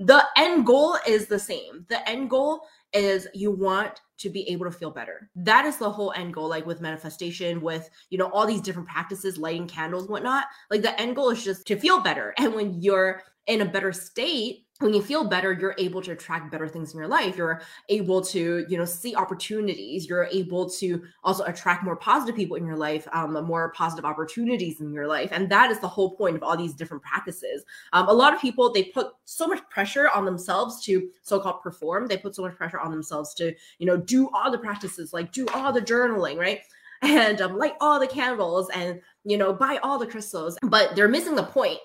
the end goal is the same. The end goal is you want to be able to feel better. That is the whole end goal, like with manifestation, with you know, all these different practices, lighting candles, whatnot. Like the end goal is just to feel better. And when you're in a better state, when you feel better you're able to attract better things in your life. You're able to you know see opportunities. You're able to also attract more positive people in your life um, more positive opportunities in your life. And that is the whole point of all these different practices. Um, a lot of people they put so much pressure on themselves to so-called perform. They put so much pressure on themselves to you know do all the practices like do all the journaling right? And um, light all the candles and you know buy all the crystals. But they're missing the point.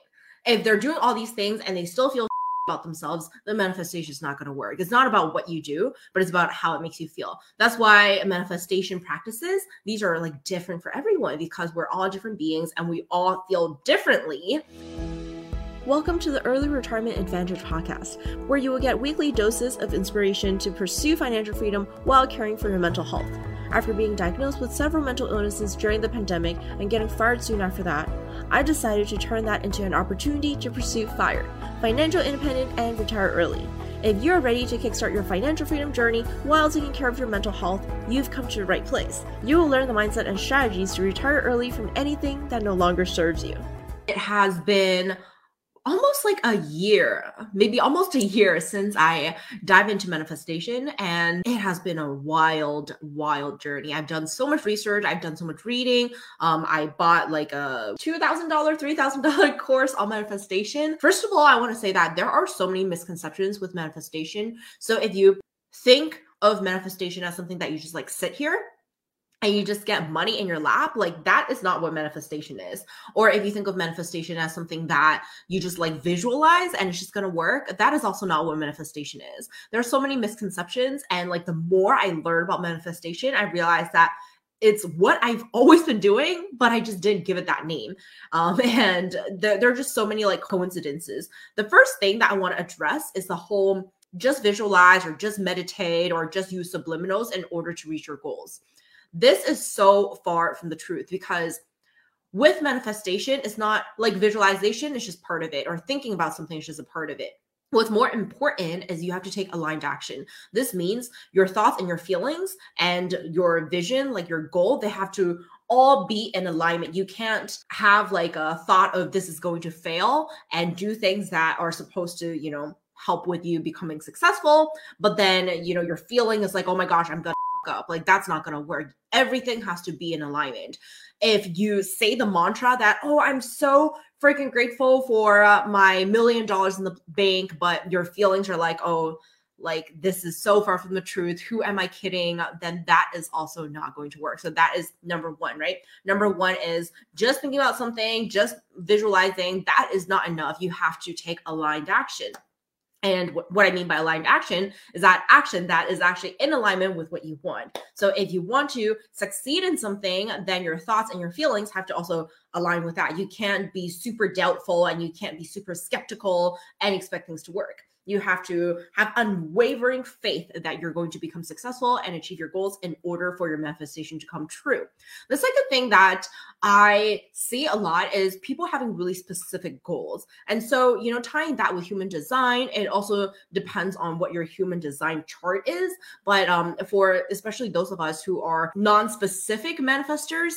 If they're doing all these things and they still feel about themselves, the manifestation is not going to work. It's not about what you do, but it's about how it makes you feel. That's why manifestation practices, these are like different for everyone because we're all different beings and we all feel differently. Welcome to the Early Retirement Advantage podcast, where you will get weekly doses of inspiration to pursue financial freedom while caring for your mental health. After being diagnosed with several mental illnesses during the pandemic and getting fired soon after that, I decided to turn that into an opportunity to pursue FIRE, financial independent, and retire early. If you're ready to kickstart your financial freedom journey while taking care of your mental health, you've come to the right place. You will learn the mindset and strategies to retire early from anything that no longer serves you. It has been almost like a year, maybe almost a year since I dive into manifestation. And it has been a wild, wild journey. I've done so much research, I've done so much reading. Um, I bought like a $2,000, $3,000 course on manifestation. First of all, I want to say that there are so many misconceptions with manifestation. So if you think of manifestation as something that you just like sit here and you just get money in your lap like that is not what manifestation is or if you think of manifestation as something that you just like visualize and it's just to work that is also not what manifestation is there are so many misconceptions and like the more i learn about manifestation i realize that it's what I've always been doing, but I just didn't give it that name. Um, and there, there are just so many like coincidences. The first thing that I want to address is the whole just visualize or just meditate or just use subliminals in order to reach your goals. This is so far from the truth because with manifestation, it's not like visualization is just part of it, or thinking about something is just a part of it. What's more important is you have to take aligned action. This means your thoughts and your feelings and your vision, like your goal, they have to all be in alignment. You can't have like a thought of this is going to fail and do things that are supposed to, you know, help with you becoming successful. But then, you know, your feeling is like, oh my gosh, I'm gonna up. Like that's not going to work. Everything has to be in alignment. If you say the mantra that, oh, I'm so freaking grateful for uh, my million dollars in the bank, but your feelings are like, oh, like this is so far from the truth. Who am I kidding? Then that is also not going to work. So that is number one, right? Number one is just thinking about something, just visualizing. That is not enough. You have to take aligned action. And what I mean by aligned action is that action that is actually in alignment with what you want. So if you want to succeed in something, then your thoughts and your feelings have to also align with that. You can't be super doubtful and you can't be super skeptical and expect things to work. You have to have unwavering faith that you're going to become successful and achieve your goals in order for your manifestation to come true. The second thing that I see a lot is people having really specific goals. And so, you know, tying that with human design, it also depends on what your human design chart is. But um, for especially those of us who are non specific manifestors,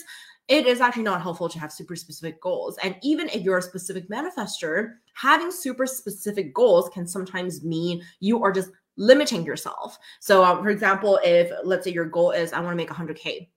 it is actually not helpful to have super specific goals. And even if you're a specific manifester, having super specific goals can sometimes mean you are just limiting yourself. So, um, for example, if let's say your goal is I want to make 100K.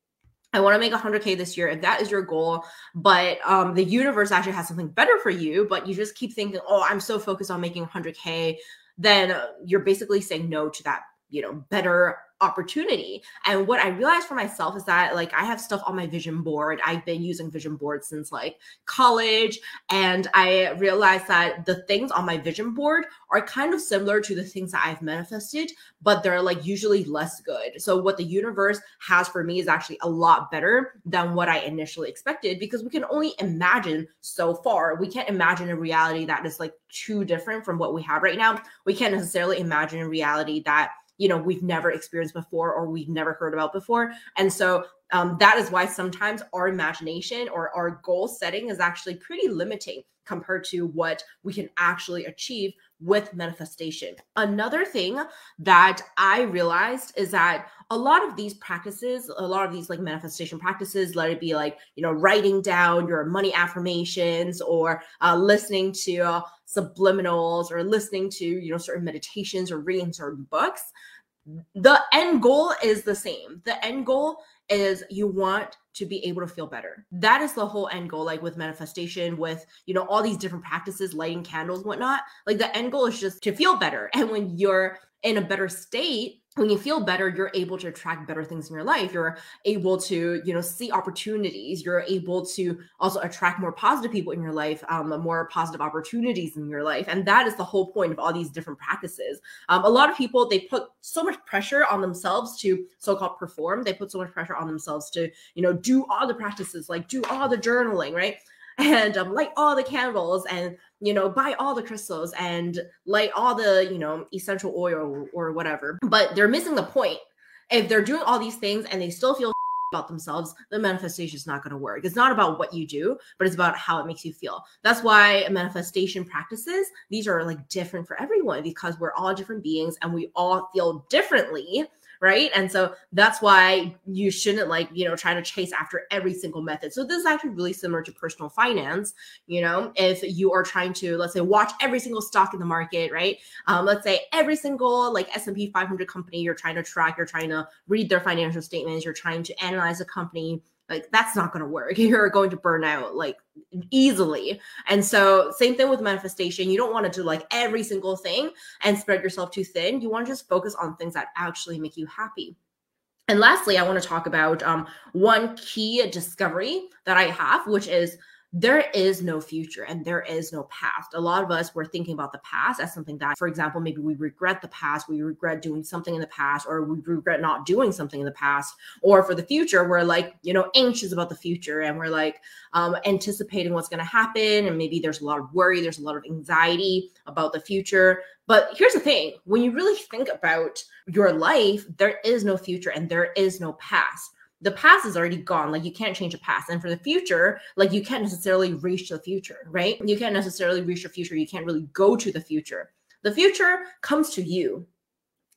I want to make 100K this year. If that is your goal, but um, the universe actually has something better for you, but you just keep thinking, oh, I'm so focused on making 100K, then you're basically saying no to that, you know, better opportunity. And what I realized for myself is that like I have stuff on my vision board. I've been using vision boards since like college. And I realized that the things on my vision board are kind of similar to the things that I've manifested, but they're like usually less good. So what the universe has for me is actually a lot better than what I initially expected because we can only imagine so far. We can't imagine a reality that is like too different from what we have right now. We can't necessarily imagine a reality that you know we've never experienced before or we've never heard about before and so um, that is why sometimes our imagination or our goal setting is actually pretty limiting compared to what we can actually achieve with manifestation. Another thing that I realized is that a lot of these practices, a lot of these like manifestation practices, let it be like, you know, writing down your money affirmations or uh, listening to uh, subliminals or listening to, you know, certain meditations or reading certain books. The end goal is the same. The end goal is you want to be able to feel better. That is the whole end goal, like with manifestation, with you know, all these different practices, lighting candles, whatnot. Like the end goal is just to feel better. And when you're in a better state, when you feel better you're able to attract better things in your life. You're able to you know see opportunities. You're able to also attract more positive people in your life um, more positive opportunities in your life. And that is the whole point of all these different practices. Um, a lot of people they put so much pressure on themselves to so-called perform. They put so much pressure on themselves to you know do all the practices like do all the journaling right? And um, light all the candles and you know buy all the crystals and light all the you know essential oil or, whatever but they're missing the point if they're doing all these things and they still feel about themselves, the manifestation is not going to work. It's not about what you do, but it's about how it makes you feel. That's why manifestation practices, these are like different for everyone because we're all different beings and we all feel differently right? And so that's why you shouldn't like, you know, try to chase after every single method. So this is actually really similar to personal finance. You know, if you are trying to, let's say, watch every single stock in the market, right? Um, let's say every single like S&P 500 company you're trying to track, you're trying to read their financial statements, you're trying to analyze a company like that's not going to work. You're going to burn out like easily. And so same thing with manifestation. You don't want to do like every single thing and spread yourself too thin. You want to just focus on things that actually make you happy. And lastly i want to talk about um, one key discovery that i have which is there is no future and there is no past. A lot of us were thinking about the past as something that, for example, maybe we regret the past, we regret doing something in the past, or we regret not doing something in the past. Or for the future, we're like, you know, anxious about the future and we're like um, anticipating what's going to happen. And maybe there's a lot of worry, there's a lot of anxiety about the future. But here's the thing when you really think about your life, there is no future and there is no past the past is already gone. Like you can't change the past. And for the future, like you can't necessarily reach the future, right? You can't necessarily reach the future. You can't really go to the future. The future comes to you.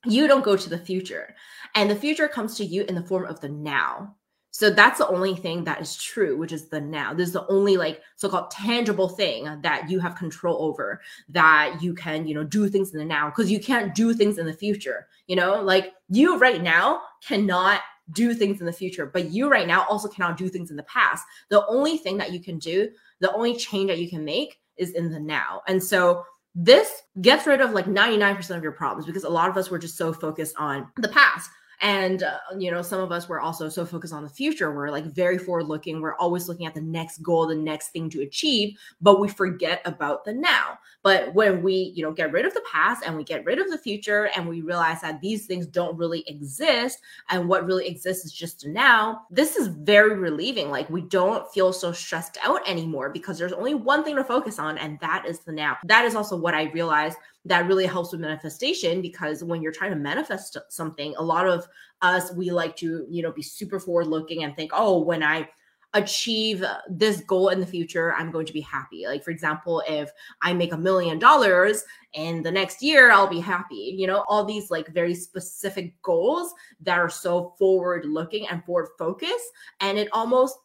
You don't go to the future. And the future comes to you in the form of the now. So that's the only thing that is true, which is the now. This is the only like so-called tangible thing that you have control over that you can, you know, do things in the now because you can't do things in the future. You know, like you right now cannot do things in the future, but you right now also cannot do things in the past. The only thing that you can do, the only change that you can make is in the now. And so this gets rid of like 99% of your problems because a lot of us were just so focused on the past and uh, you know some of us were also so focused on the future we're like very forward looking we're always looking at the next goal the next thing to achieve but we forget about the now. But when we you know get rid of the past and we get rid of the future and we realize that these things don't really exist and what really exists is just now this is very relieving like we don't feel so stressed out anymore because there's only one thing to focus on and that is the now. That is also what i realized that really helps with manifestation because when you're trying to manifest something a lot of us we like to you know be super forward looking and think oh when i achieve this goal in the future i'm going to be happy. Like for example if i make a million dollars in the next year i'll be happy you know all these like very specific goals that are so forward looking and forward focused and it almost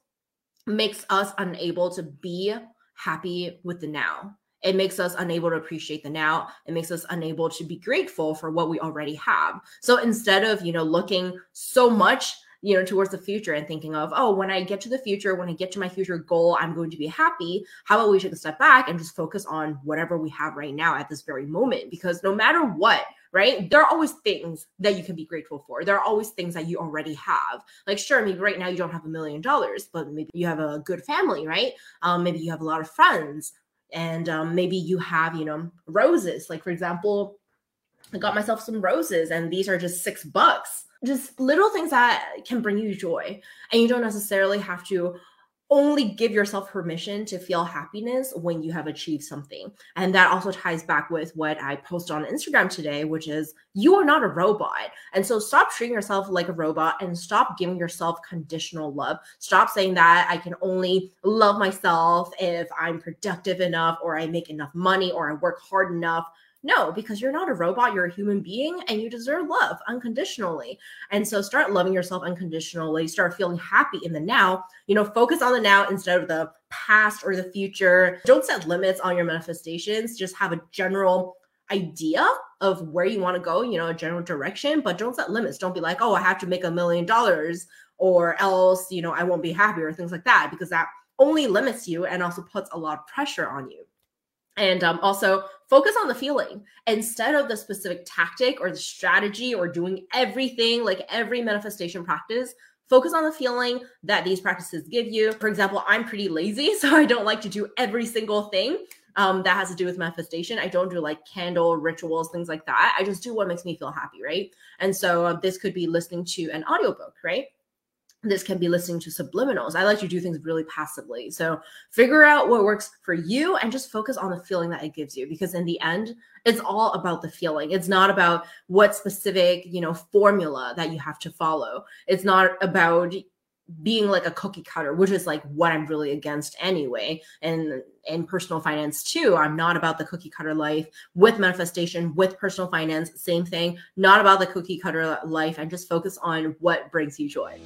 makes us unable to be happy with the now it makes us unable to appreciate the now it makes us unable to be grateful for what we already have so instead of you know looking so much you know towards the future and thinking of oh when i get to the future when i get to my future goal i'm going to be happy how about we take a step back and just focus on whatever we have right now at this very moment because no matter what right? There are always things that you can be grateful for. There are always things that you already have. Like, sure, maybe right now you don't have a million dollars, but maybe you have a good family, right? Um, maybe you have a lot of friends and um, maybe you have you know roses like for example i got myself some roses and these are just six bucks. Just little things that can bring you joy and you don't necessarily have to only give yourself permission to feel happiness when you have achieved something. And that also ties back with what I posted on Instagram today, which is you are not a robot. And so stop treating yourself like a robot and stop giving yourself conditional love. Stop saying that I can only love myself if I'm productive enough or I make enough money or I work hard enough No, because you're not a robot, you're a human being and you deserve love unconditionally. And so start loving yourself unconditionally, start feeling happy in the now. You know, focus on the now instead of the past or the future. Don't set limits on your manifestations, just have a general idea of where you want to go, you know, a general direction, but don't set limits. Don't be like, oh, I have to make a million dollars or else, you know, I won't be happy or things like that, because that only limits you and also puts a lot of pressure on you. And um, also focus on the feeling instead of the specific tactic or the strategy or doing everything like every manifestation practice. Focus on the feeling that these practices give you. For example, I'm pretty lazy, so I don't like to do every single thing um, that has to do with manifestation. I don't do like candle rituals, things like that. I just do what makes me feel happy, right? And so uh, this could be listening to an audiobook, right? This can be listening to subliminals. I like to do things really passively. So figure out what works for you and just focus on the feeling that it gives you because in the end, it's all about the feeling. It's not about what specific, you know, formula that you have to follow. It's not about being like a cookie cutter, which is like what I'm really against anyway. And in personal finance too, I'm not about the cookie cutter life with manifestation, with personal finance, same thing, not about the cookie cutter life and just focus on what brings you joy.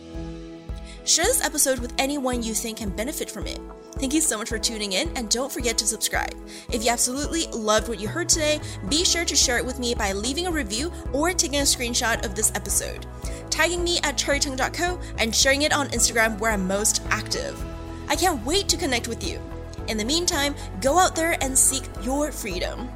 Share this episode with anyone you think can benefit from it. Thank you so much for tuning in, and don't forget to subscribe. If you absolutely loved what you heard today, be sure to share it with me by leaving a review or taking a screenshot of this episode, tagging me at cherrytongue.co, and sharing it on Instagram where I'm most active. I can't wait to connect with you. In the meantime, go out there and seek your freedom.